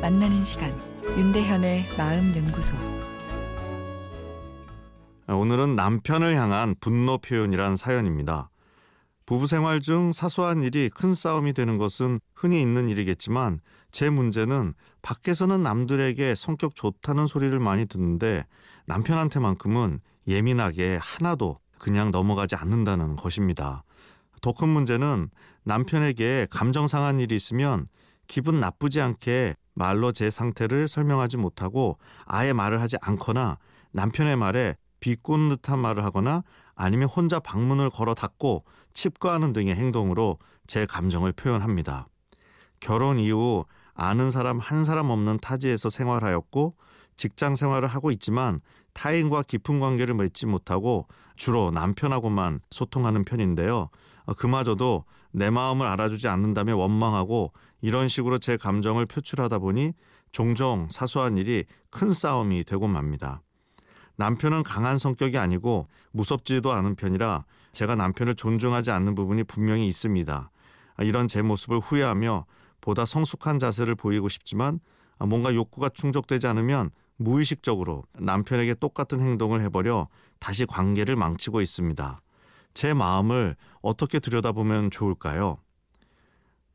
만나는 시간 윤대현의 마음 연구소 오늘은 남편을 향한 분노 표현이란 사연입니다. 부부 생활 중 사소한 일이 큰 싸움이 되는 것은 흔히 있는 일이겠지만 제 문제는 밖에서는 남들에게 성격 좋다는 소리를 많이 듣는데 남편한테만큼은 예민하게 하나도 그냥 넘어가지 않는다는 것입니다. 더 큰 문제는 남편에게 감정 상한 일이 있으면 기분 나쁘지 않게 말로 제 상태를 설명하지 못하고 아예 말을 하지 않거나 남편의 말에 비꼰 듯한 말을 하거나 아니면 혼자 방문을 걸어 닫고 칩과하는 등의 행동으로 제 감정을 표현합니다. 결혼 이후 아는 사람 한 사람 없는 타지에서 생활하였고 직장 생활을 하고 있지만 타인과 깊은 관계를 맺지 못하고 주로 남편하고만 소통하는 편인데요. 그마저도 내 마음을 알아주지 않는다며 원망하고 이런 식으로 제 감정을 표출하다 보니 종종 사소한 일이 큰 싸움이 되고 맙니다. 남편은 강한 성격이 아니고 무섭지도 않은 편이라 제가 남편을 존중하지 않는 부분이 분명히 있습니다. 이런 제 모습을 후회하며 보다 성숙한 자세를 보이고 싶지만 뭔가 욕구가 충족되지 않으면 무의식적으로 남편에게 똑같은 행동을 해버려 다시 관계를 망치고 있습니다. 제 마음을 어떻게 들여다보면 좋을까요?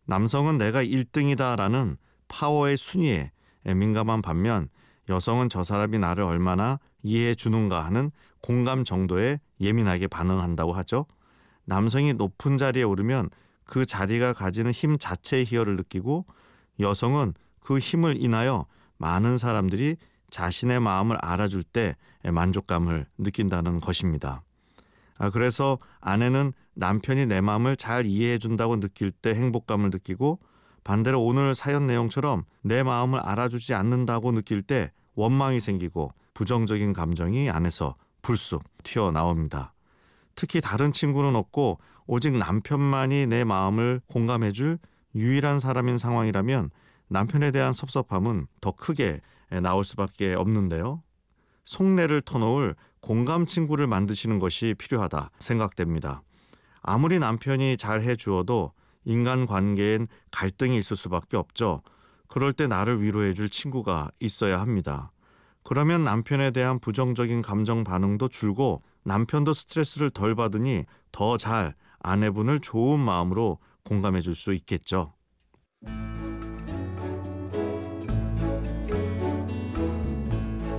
남성은 내가 1등이다라는 파워의 순위에 민감한 반면 여성은 저 사람이 나를 얼마나 이해해 주는가 하는 공감 정도에 예민하게 반응한다고 하죠. 남성이 높은 자리에 오르면 그 자리가 가지는 힘 자체의 희열을 느끼고 여성은 그 힘을 인하여 많은 사람들이 자신의 마음을 알아줄 때 만족감을 느낀다는 것입니다. 아, 그래서 아내는 남편이 내 마음을 잘 이해해 준다고 느낄 때 행복감을 느끼고 반대로 오늘 사연 내용처럼 내 마음을 알아주지 않는다고 느낄 때 원망이 생기고 부정적인 감정이 안에서 불쑥 튀어나옵니다. 특히 다른 친구는 없고 오직 남편만이 내 마음을 공감해 줄 유일한 사람인 상황이라면 남편에 대한 섭섭함은 더 크게 나올 수밖에 없는데요. 속내를 터놓을 공감 친구를 만드시는 것이 필요하다 생각됩니다. 아무리 남편이 잘 해주어도 인간 관계엔 갈등이 있을 수밖에 없죠. 그럴 때 나를 위로해 줄 친구가 있어야 합니다. 그러면 남편에 대한 부정적인 감정 반응도 줄고 남편도 스트레스를 덜 받으니 더 잘 아내분을 좋은 마음으로 공감해 줄 수 있겠죠.